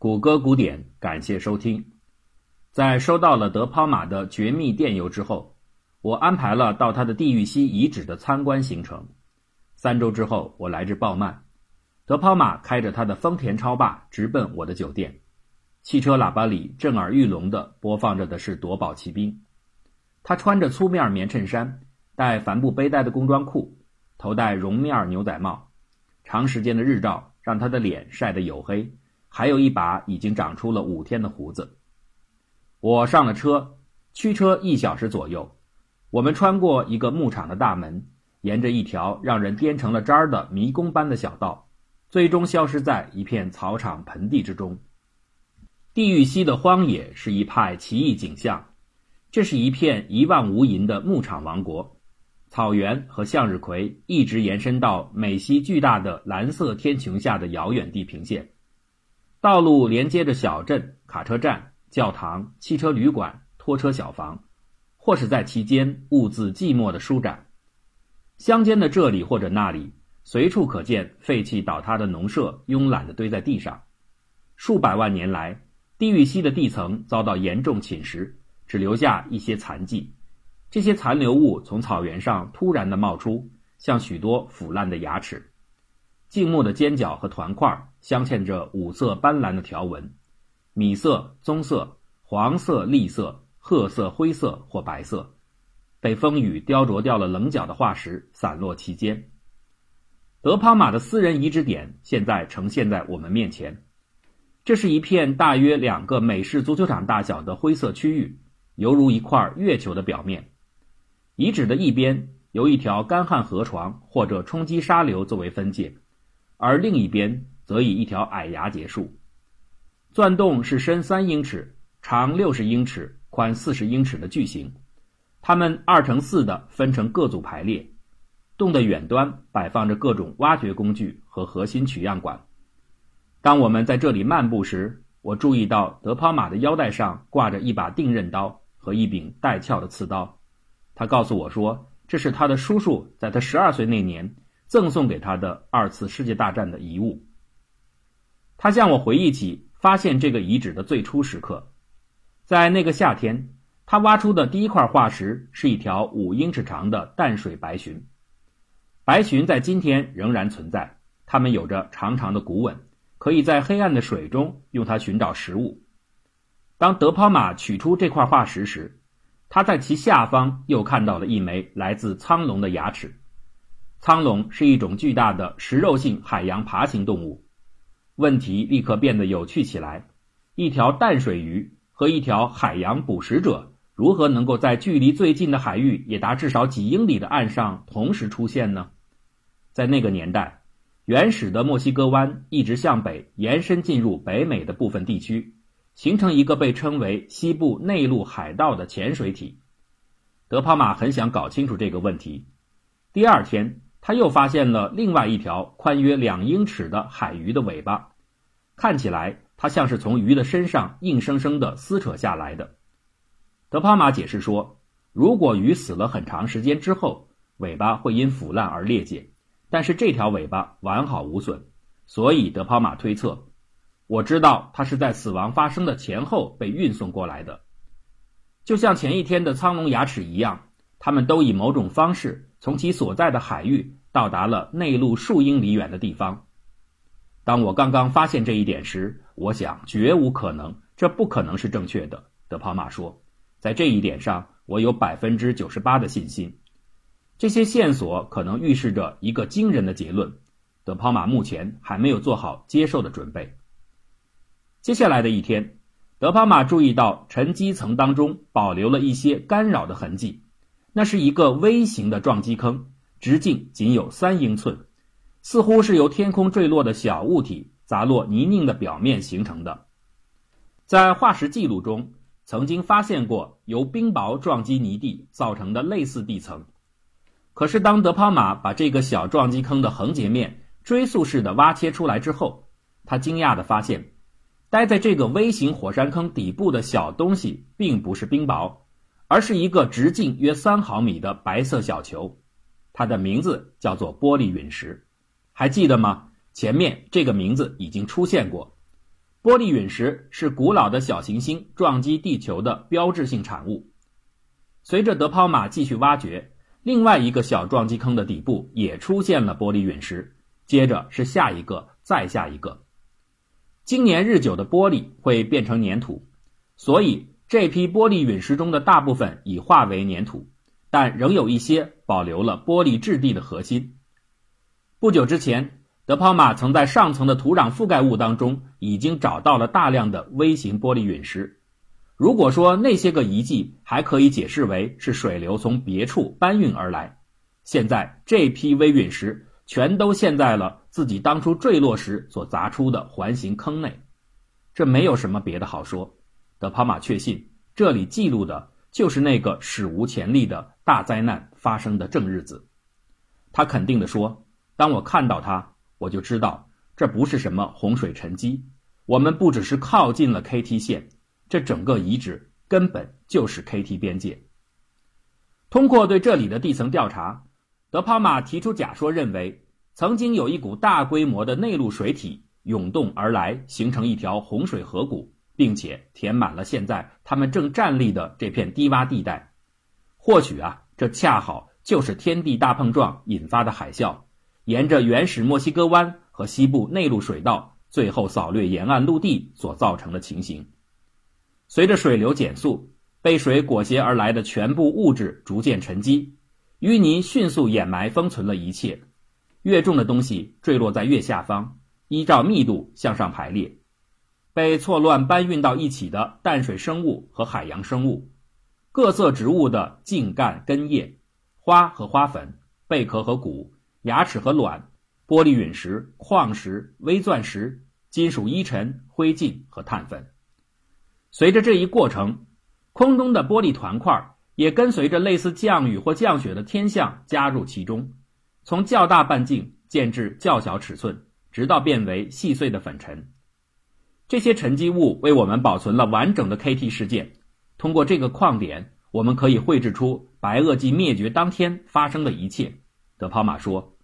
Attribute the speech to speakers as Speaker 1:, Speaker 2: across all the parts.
Speaker 1: 谷歌古典，感谢收听。在收到了德抛马的绝密电邮之后，我安排了到他的地狱溪遗址的参观行程。三周之后，我来至鲍曼，德抛马开着他的丰田超霸直奔我的酒店。汽车喇叭里震耳欲聋地播放着的是夺宝奇兵。他穿着粗面棉衬衫，戴帆布背带的工装裤，头戴绒面牛仔帽。长时间的日照让他的脸晒得黝黑，还有一把已经长出了五天的胡子。我上了车，驱车一小时左右，我们穿过一个牧场的大门，沿着一条让人颠成了渣儿的迷宫般的小道，最终消失在一片草场盆地之中。地狱溪的荒野是一派奇异景象，这是一片一望无垠的牧场王国。草原和向日葵一直延伸到美西巨大的蓝色天穹下的遥远地平线，道路连接着小镇、卡车站、教堂、汽车旅馆、拖车小房，或是在其间兀自寂寞的舒展。乡间的这里或者那里，随处可见废弃倒塌的农舍，慵懒地堆在地上。数百万年来，地狱溪的地层遭到严重侵蚀，只留下一些残迹。这些残留物从草原上突然地冒出，像许多腐烂的牙齿。静木的尖角和团块镶嵌着五色斑斓的条纹：米色、棕色、黄色、栗色、褐色、灰色或白色。被风雨雕琢掉了棱角的化石散落其间。德帕马的私人遗址点现在呈现在我们面前。这是一片大约两个美式足球场大小的灰色区域，犹如一块月球的表面。遗址的一边由一条干旱河床或者冲积沙流作为分界，而另一边则以一条矮崖结束。钻洞是深三英尺、长六十英尺、宽四十英尺的巨型，它们二乘四的分成各组排列。洞的远端摆放着各种挖掘工具和核心取样管。当我们在这里漫步时，我注意到德抛马的腰带上挂着一把定刃刀和一柄带鞘的刺刀。他告诉我说，这是他的叔叔在他十二岁那年赠送给他的二次世界大战的遗物。他向我回忆起发现这个遗址的最初时刻，在那个夏天，他挖出的第一块化石是一条五英尺长的淡水白鲟。白鲟在今天仍然存在，它们有着长长的骨吻，可以在黑暗的水中用它寻找食物。当德抛马取出这块化石时，他在其下方又看到了一枚来自苍龙的牙齿。苍龙是一种巨大的食肉性海洋爬行动物。问题立刻变得有趣起来：一条淡水鱼和一条海洋捕食者如何能够在距离最近的海域也达至少几英里的岸上同时出现呢？在那个年代，原始的墨西哥湾一直向北延伸进入北美的部分地区。形成一个被称为西部内陆海盗的潜水体。德帕马很想搞清楚这个问题。第二天，他又发现了另外一条宽约两英尺的海鱼的尾巴，看起来它像是从鱼的身上硬生生地撕扯下来的。德帕马解释说，如果鱼死了很长时间之后，尾巴会因腐烂而裂解，但是这条尾巴完好无损，所以德帕马推测。我知道它是在死亡发生的前后被运送过来的，就像前一天的苍龙牙齿一样，它们都以某种方式从其所在的海域到达了内陆数英里远的地方。当我刚刚发现这一点时，我想绝无可能，这不可能是正确的。德帕马说，在这一点上，我有百分之九十八的信心。这些线索可能预示着一个惊人的结论，德帕马目前还没有做好接受的准备。接下来的一天，德帕马注意到沉积层当中保留了一些干扰的痕迹，那是一个微型的撞击坑，直径仅有三英寸，似乎是由天空坠落的小物体砸落泥泞的表面形成的。在化石记录中，曾经发现过由冰雹撞击泥地造成的类似地层，可是当德帕马把这个小撞击坑的横截面追溯式的挖切出来之后，他惊讶地发现。待在这个微型火山坑底部的小东西，并不是冰雹，而是一个直径约三毫米的白色小球，它的名字叫做玻璃陨石，还记得吗？前面这个名字已经出现过。玻璃陨石是古老的小行星撞击地球的标志性产物。随着德抛马继续挖掘，另外一个小撞击坑的底部也出现了玻璃陨石，接着是下一个，再下一个。经年日久的玻璃会变成粘土，所以这批玻璃陨石中的大部分已化为粘土，但仍有一些保留了玻璃质地的核心。不久之前，德抛马曾在上层的土壤覆盖物当中已经找到了大量的微型玻璃陨石。如果说那些个遗迹还可以解释为是水流从别处搬运而来，现在这批微陨石。全都陷在了自己当初坠落时所砸出的环形坑内，这没有什么别的好说。德帕玛确信，这里记录的就是那个史无前例的大灾难发生的正日子。他肯定地说：“当我看到它，我就知道这不是什么洪水沉积。我们不只是靠近了 KT 线，这整个遗址根本就是 KT 边界。”通过对这里的地层调查。德帕玛提出假说，认为曾经有一股大规模的内陆水体涌动而来，形成一条洪水河谷，并且填满了现在他们正站立的这片低洼地带。或许啊，这恰好就是天地大碰撞引发的海啸，沿着原始墨西哥湾和西部内陆水道，最后扫掠沿岸陆地所造成的情形。随着水流减速，被水裹挟而来的全部物质逐渐沉积。淤泥迅速掩埋封存了一切，越重的东西坠落在越下方，依照密度向上排列。被错乱搬运到一起的淡水生物和海洋生物，各色植物的茎干根叶，花和花粉，贝壳和骨，牙齿和卵，玻璃陨石、矿石、微钻石、金属衣尘、灰烬和碳粉。随着这一过程，空中的玻璃团块。也跟随着类似降雨或降雪的天象加入其中，从较大半径渐至较小尺寸，直到变为细碎的粉尘。这些沉积物为我们保存了完整的 KT 事件。通过这个矿点，我们可以绘制出白垩纪灭绝当天发生的一切。德抛马说：“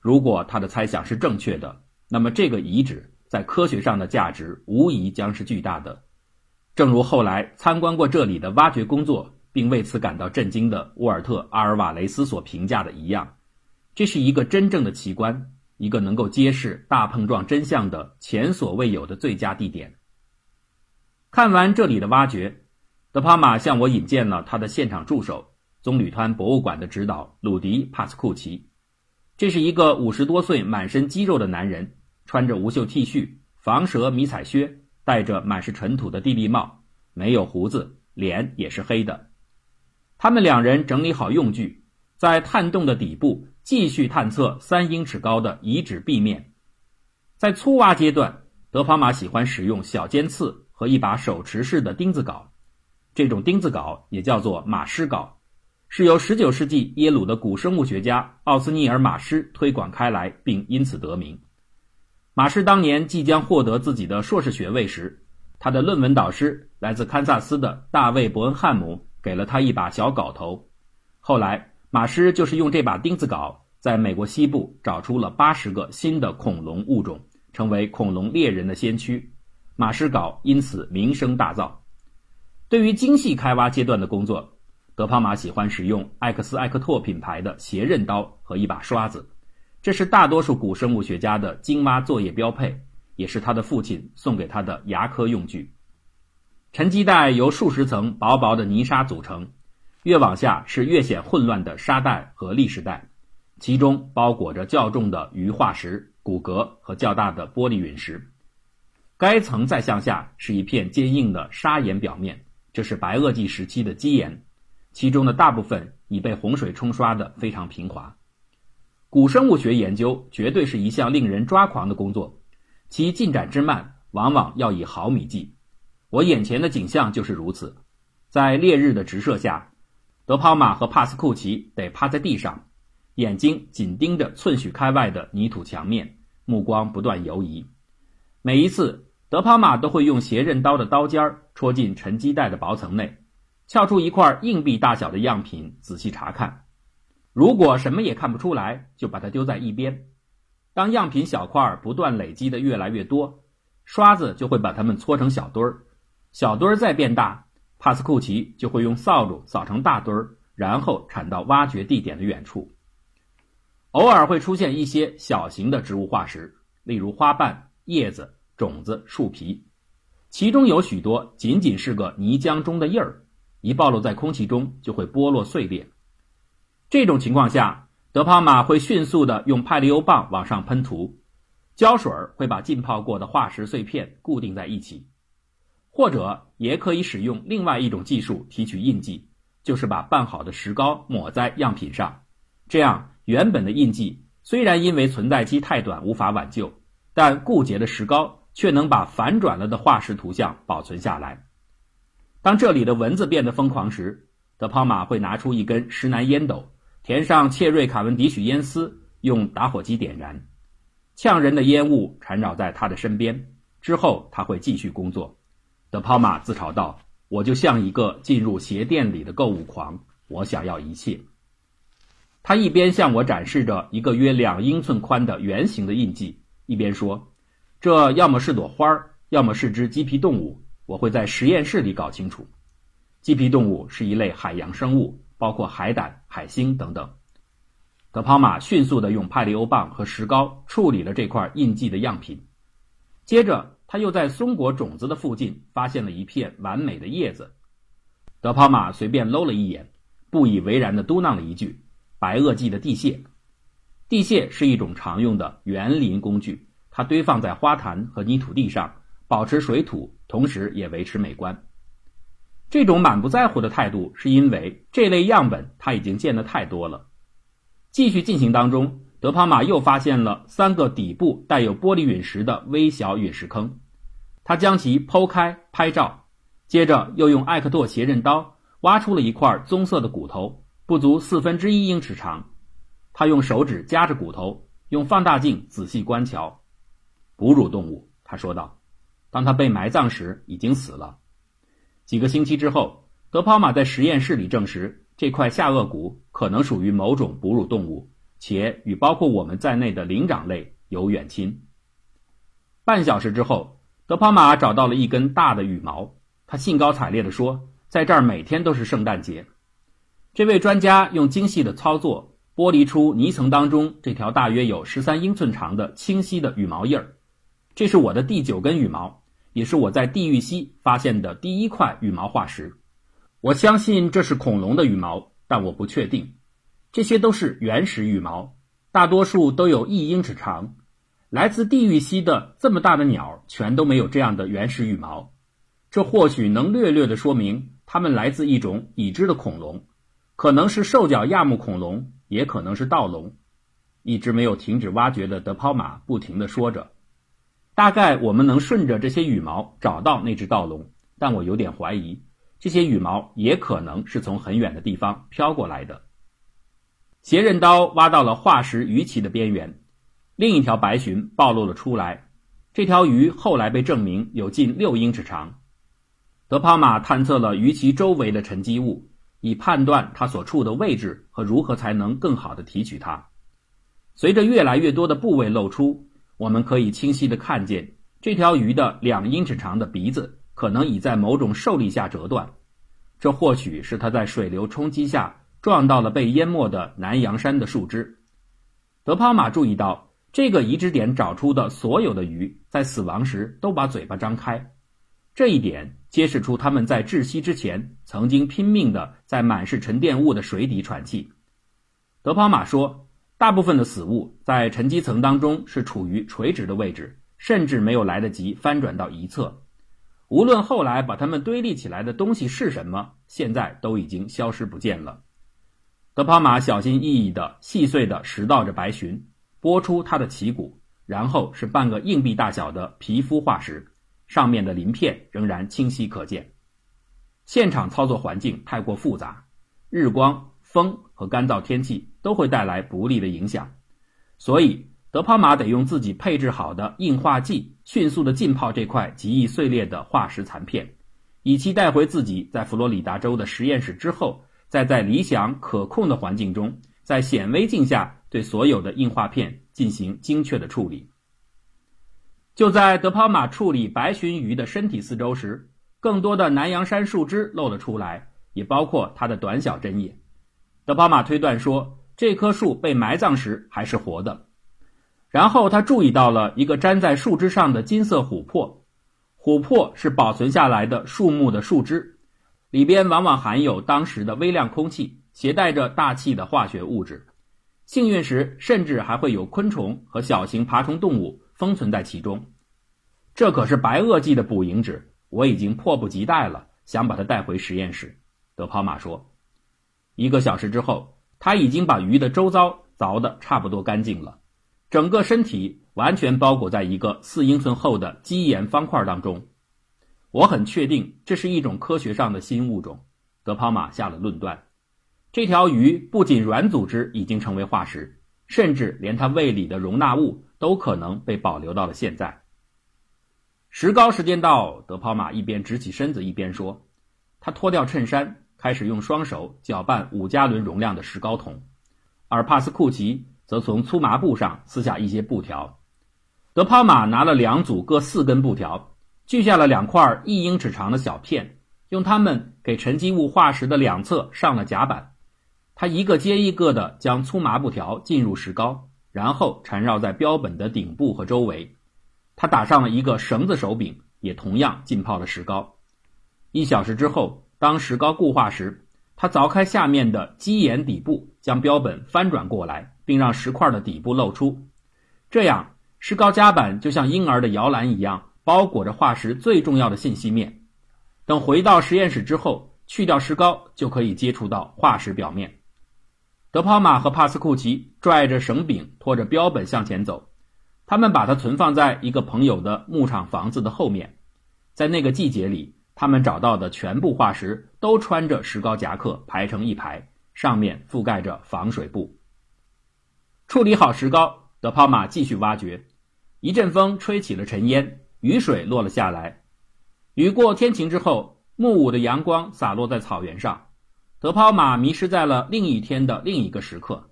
Speaker 1: 如果他的猜想是正确的，那么这个遗址在科学上的价值无疑将是巨大的。正如后来参观过这里的挖掘工作。”并为此感到震惊的沃尔特·阿尔瓦雷斯所评价的一样，这是一个真正的奇观，一个能够揭示大碰撞真相的前所未有的最佳地点。看完这里的挖掘，德帕马向我引荐了他的现场助手——棕榈滩博物馆的指导鲁迪·帕斯库奇。这是一个五十多岁、满身肌肉的男人，穿着无袖 T 恤、防蛇迷彩靴，戴着满是尘土的地笠帽，没有胡子，脸也是黑的。他们两人整理好用具，在探洞的底部继续探测三英尺高的遗址壁面。在粗挖阶段，德庞马喜欢使用小尖刺和一把手持式的钉子镐。这种钉子镐也叫做马狮镐，是由19世纪耶鲁的古生物学家奥斯尼尔·马狮推广开来，并因此得名。马狮当年即将获得自己的硕士学位时，他的论文导师来自堪萨斯的大卫·伯恩汉姆。给了他一把小镐头，后来马师就是用这把钉子镐，在美国西部找出了八十个新的恐龙物种，成为恐龙猎人的先驱。马师镐因此名声大噪。对于精细开挖阶段的工作，德庞马喜欢使用艾克斯艾克拓品牌的斜刃刀和一把刷子，这是大多数古生物学家的精挖作业标配，也是他的父亲送给他的牙科用具。沉积带由数十层薄薄的泥沙组成，越往下是越显混乱的沙带和砾石带，其中包裹着较重的鱼化石、骨骼和较大的玻璃陨石。该层再向下是一片坚硬的砂岩表面，这是白垩纪时期的基岩，其中的大部分已被洪水冲刷得非常平滑。古生物学研究绝对是一项令人抓狂的工作，其进展之慢往往要以毫米计。我眼前的景象就是如此，在烈日的直射下，德抛马和帕斯库奇得趴在地上，眼睛紧盯着寸许开外的泥土墙面，目光不断游移。每一次，德抛马都会用斜刃刀的刀尖戳进沉积带的薄层内，撬出一块硬币大小的样品，仔细查看。如果什么也看不出来，就把它丢在一边。当样品小块不断累积的越来越多。刷子就会把它们搓成小堆儿，小堆儿再变大，帕斯库奇就会用扫帚扫成大堆儿，然后铲到挖掘地点的远处。偶尔会出现一些小型的植物化石，例如花瓣、叶子、种子、树皮，其中有许多仅仅是个泥浆中的印儿，一暴露在空气中就会剥落碎裂。这种情况下，德帕马会迅速地用派利欧棒往上喷涂，胶水会把浸泡过的化石碎片固定在一起，或者也可以使用另外一种技术提取印记，就是把拌好的石膏抹在样品上，这样。原本的印记虽然因为存在期太短无法挽救，但固结的石膏却能把反转了的化石图像保存下来。当这里的蚊子变得疯狂时，德泡马会拿出一根石楠烟斗，填上切瑞卡文迪许烟丝，用打火机点燃，呛人的烟雾缠绕在他的身边。之后他会继续工作。德帕马自嘲道：“我就像一个进入鞋店里的购物狂，我想要一切。”他一边向我展示着一个约两英寸宽的圆形的印记，一边说：“这要么是朵花，要么是只鸡皮动物。我会在实验室里搞清楚。鸡皮动物是一类海洋生物，包括海胆、海星等等。”德帕马迅速地用派利欧棒和石膏处理了这块印记的样品，接着他又在松果种子的附近发现了一片完美的叶子。德庞马随便搂了一眼，不以为然地嘟囔了一句。白垩纪的地蟹，地蟹是一种常用的园林工具，它堆放在花坛和泥土地上，保持水土，同时也维持美观。这种满不在乎的态度，是因为这类样本他已经见得太多了。继续进行当中，德帕马又发现了三个底部带有玻璃陨石的微小陨石坑，他将其剖开拍照，接着又用艾克托斜刃刀挖出了一块棕色的骨头。不足四分之一英尺长，他用手指夹着骨头，用放大镜仔细观瞧。哺乳动物，他说道。当他被埋葬时，已经死了。几个星期之后，德帕马在实验室里证实，这块下颚骨可能属于某种哺乳动物，且与包括我们在内的灵长类有远亲。半小时之后，德泡马找到了一根大的羽毛，他兴高采烈地说：“在这儿每天都是圣诞节。”这位专家用精细的操作剥离出泥层当中这条大约有十三英寸长的清晰的羽毛印儿。这是我的第九根羽毛，也是我在地狱溪发现的第一块羽毛化石。我相信这是恐龙的羽毛，但我不确定。这些都是原始羽毛，大多数都有一英尺长。来自地域溪的这么大的鸟，全都没有这样的原始羽毛。这或许能略略的说明它们来自一种已知的恐龙。可能是兽脚亚目恐龙，也可能是盗龙。一直没有停止挖掘的德抛马不停地说着：“大概我们能顺着这些羽毛找到那只盗龙，但我有点怀疑，这些羽毛也可能是从很远的地方飘过来的。”斜刃刀挖到了化石鱼鳍的边缘，另一条白鲟暴露了出来。这条鱼后来被证明有近六英尺长。德帕马探测了鱼鳍周围的沉积物。以判断它所处的位置和如何才能更好的提取它。随着越来越多的部位露出，我们可以清晰的看见这条鱼的两英尺长的鼻子可能已在某种受力下折断。这或许是它在水流冲击下撞到了被淹没的南洋山的树枝。德帕马注意到，这个遗址点找出的所有的鱼在死亡时都把嘴巴张开。这一点揭示出他们在窒息之前曾经拼命地在满是沉淀物的水底喘气。德帕马说，大部分的死物在沉积层当中是处于垂直的位置，甚至没有来得及翻转到一侧。无论后来把它们堆立起来的东西是什么，现在都已经消失不见了。德帕马小心翼翼地细碎地拾到着白鲟，拨出它的鳍骨，然后是半个硬币大小的皮肤化石。上面的鳞片仍然清晰可见。现场操作环境太过复杂，日光、风和干燥天气都会带来不利的影响，所以德帕马得用自己配置好的硬化剂迅速的浸泡这块极易碎裂的化石残片，以期带回自己在佛罗里达州的实验室之后，再在理想可控的环境中，在显微镜下对所有的硬化片进行精确的处理。就在德抛马处理白鲟鱼的身体四周时，更多的南洋杉树枝露了出来，也包括它的短小针叶。德抛马推断说，这棵树被埋葬时还是活的。然后他注意到了一个粘在树枝上的金色琥珀，琥珀是保存下来的树木的树枝，里边往往含有当时的微量空气，携带着大气的化学物质。幸运时，甚至还会有昆虫和小型爬虫动物封存在其中。这可是白垩纪的捕蝇纸。我已经迫不及待了，想把它带回实验室。德抛马说：“一个小时之后，他已经把鱼的周遭凿得差不多干净了，整个身体完全包裹在一个四英寸厚的基岩方块当中。我很确定这是一种科学上的新物种。”德抛马下了论断：这条鱼不仅软组织已经成为化石，甚至连它胃里的容纳物都可能被保留到了现在。石膏时间到，德抛马一边直起身子一边说：“他脱掉衬衫，开始用双手搅拌五加仑容量的石膏桶，而帕斯库奇则从粗麻布上撕下一些布条。德抛马拿了两组各四根布条，锯下了两块一英尺长的小片，用它们给沉积物化石的两侧上了甲板。他一个接一个地将粗麻布条浸入石膏，然后缠绕在标本的顶部和周围。”他打上了一个绳子手柄，也同样浸泡了石膏。一小时之后，当石膏固化时，他凿开下面的基岩底部，将标本翻转过来，并让石块的底部露出。这样，石膏夹板就像婴儿的摇篮一样，包裹着化石最重要的信息面。等回到实验室之后，去掉石膏，就可以接触到化石表面。德帕马和帕斯库奇拽着绳柄，拖着标本向前走。他们把它存放在一个朋友的牧场房子的后面，在那个季节里，他们找到的全部化石都穿着石膏夹克排成一排，上面覆盖着防水布。处理好石膏，德帕马继续挖掘。一阵风吹起了尘烟，雨水落了下来。雨过天晴之后，暮午的阳光洒落在草原上，德抛马迷失在了另一天的另一个时刻。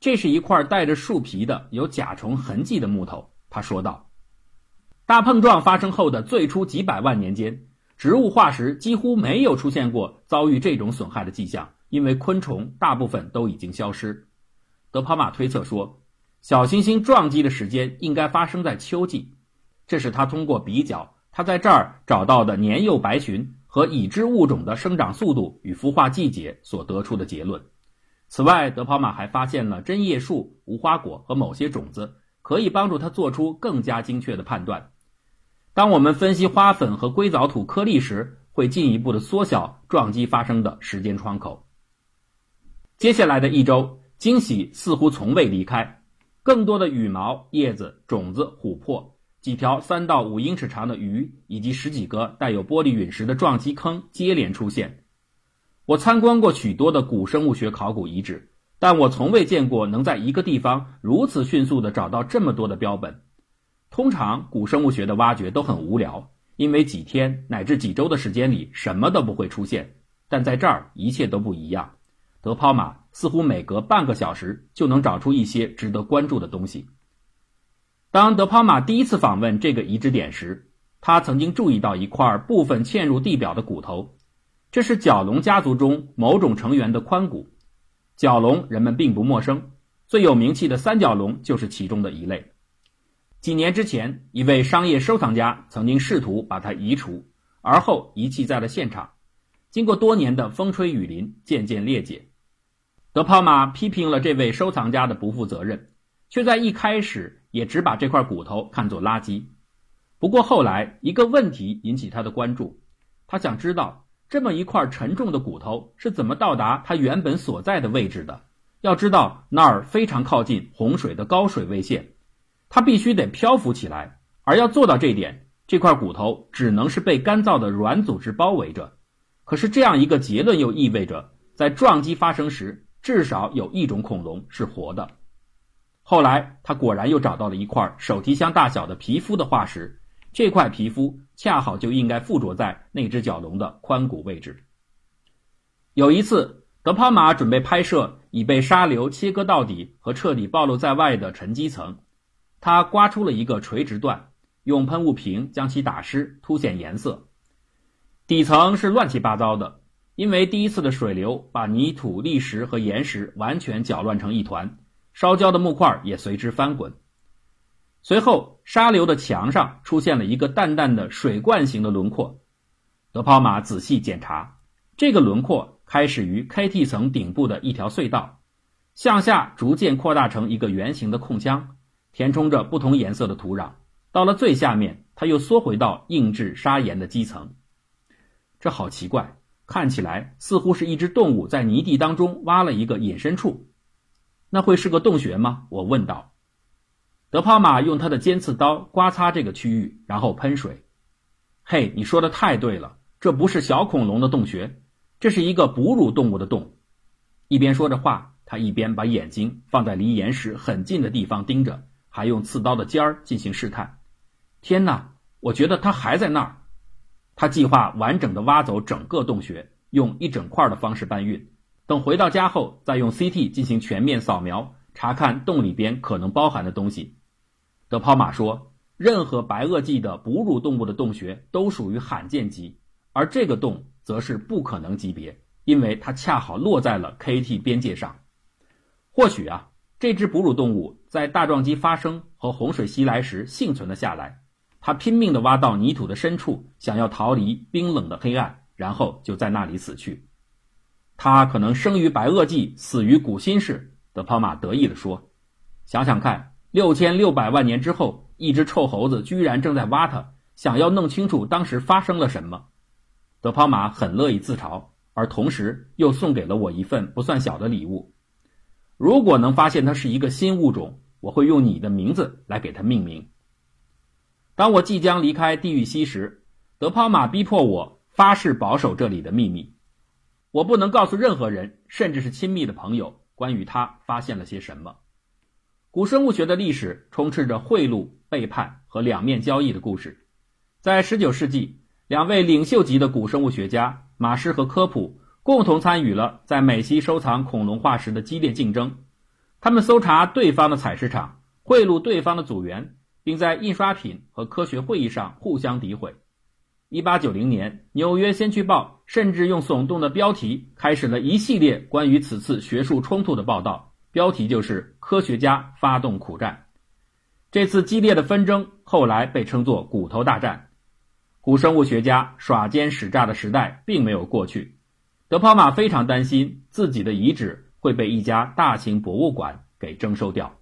Speaker 1: 这是一块带着树皮的、有甲虫痕迹的木头，他说道。大碰撞发生后的最初几百万年间，植物化石几乎没有出现过遭遇这种损害的迹象，因为昆虫大部分都已经消失。德帕马推测说，小行星撞击的时间应该发生在秋季，这是他通过比较他在这儿找到的年幼白鲟和已知物种的生长速度与孵化季节所得出的结论。此外，德跑马还发现了针叶树、无花果和某些种子，可以帮助他做出更加精确的判断。当我们分析花粉和硅藻土颗粒时，会进一步的缩小撞击发生的时间窗口。接下来的一周，惊喜似乎从未离开，更多的羽毛、叶子、种子、琥珀、几条三到五英尺长的鱼，以及十几个带有玻璃陨石的撞击坑接连出现。我参观过许多的古生物学考古遗址，但我从未见过能在一个地方如此迅速地找到这么多的标本。通常，古生物学的挖掘都很无聊，因为几天乃至几周的时间里什么都不会出现。但在这儿，一切都不一样。德抛马似乎每隔半个小时就能找出一些值得关注的东西。当德抛马第一次访问这个遗址点时，他曾经注意到一块部分嵌入地表的骨头。这是角龙家族中某种成员的髋骨。角龙人们并不陌生，最有名气的三角龙就是其中的一类。几年之前，一位商业收藏家曾经试图把它移除，而后遗弃在了现场。经过多年的风吹雨淋，渐渐裂解。德帕马批评了这位收藏家的不负责任，却在一开始也只把这块骨头看作垃圾。不过后来，一个问题引起他的关注，他想知道。这么一块沉重的骨头是怎么到达它原本所在的位置的？要知道那儿非常靠近洪水的高水位线，它必须得漂浮起来。而要做到这一点，这块骨头只能是被干燥的软组织包围着。可是这样一个结论又意味着，在撞击发生时，至少有一种恐龙是活的。后来他果然又找到了一块手提箱大小的皮肤的化石。这块皮肤恰好就应该附着在那只角龙的髋骨位置。有一次，德帕马准备拍摄已被沙流切割到底和彻底暴露在外的沉积层，他刮出了一个垂直段，用喷雾瓶将其打湿，凸显颜色。底层是乱七八糟的，因为第一次的水流把泥土、砾石和岩石完全搅乱成一团，烧焦的木块也随之翻滚。随后，沙流的墙上出现了一个淡淡的水罐形的轮廓。德抛马仔细检查，这个轮廓开始于 KT 层顶部的一条隧道，向下逐渐扩大成一个圆形的空腔，填充着不同颜色的土壤。到了最下面，它又缩回到硬质砂岩的基层。这好奇怪，看起来似乎是一只动物在泥地当中挖了一个隐身处。那会是个洞穴吗？我问道。德帕马用他的尖刺刀刮擦这个区域，然后喷水。嘿，你说的太对了，这不是小恐龙的洞穴，这是一个哺乳动物的洞。一边说着话，他一边把眼睛放在离岩石很近的地方盯着，还用刺刀的尖儿进行试探。天哪，我觉得它还在那儿。他计划完整的挖走整个洞穴，用一整块的方式搬运。等回到家后，再用 CT 进行全面扫描，查看洞里边可能包含的东西。德抛马说，任何白垩纪的哺乳动物的洞穴都属于罕见级，而这个洞则是不可能级别，因为它恰好落在了 KT 边界上。或许啊，这只哺乳动物在大撞击发生和洪水袭来时幸存了下来。它拼命地挖到泥土的深处，想要逃离冰冷的黑暗，然后就在那里死去。他可能生于白垩纪，死于古新世。德帕马得意地说：“想想看，六千六百万年之后，一只臭猴子居然正在挖它，想要弄清楚当时发生了什么。”德帕马很乐意自嘲，而同时又送给了我一份不算小的礼物。如果能发现它是一个新物种，我会用你的名字来给它命名。当我即将离开地狱溪时，德帕马逼迫我发誓保守这里的秘密。我不能告诉任何人，甚至是亲密的朋友，关于他发现了些什么。古生物学的历史充斥着贿赂、背叛和两面交易的故事。在19世纪，两位领袖级的古生物学家马施和科普共同参与了在美西收藏恐龙化石的激烈竞争。他们搜查对方的采石场，贿赂对方的组员。并在印刷品和科学会议上互相诋毁。1890年，《纽约先驱报》甚至用耸动的标题开始了一系列关于此次学术冲突的报道，标题就是“科学家发动苦战”。这次激烈的纷争后来被称作“骨头大战”。古生物学家耍奸使诈的时代并没有过去。德抛马非常担心自己的遗址会被一家大型博物馆给征收掉。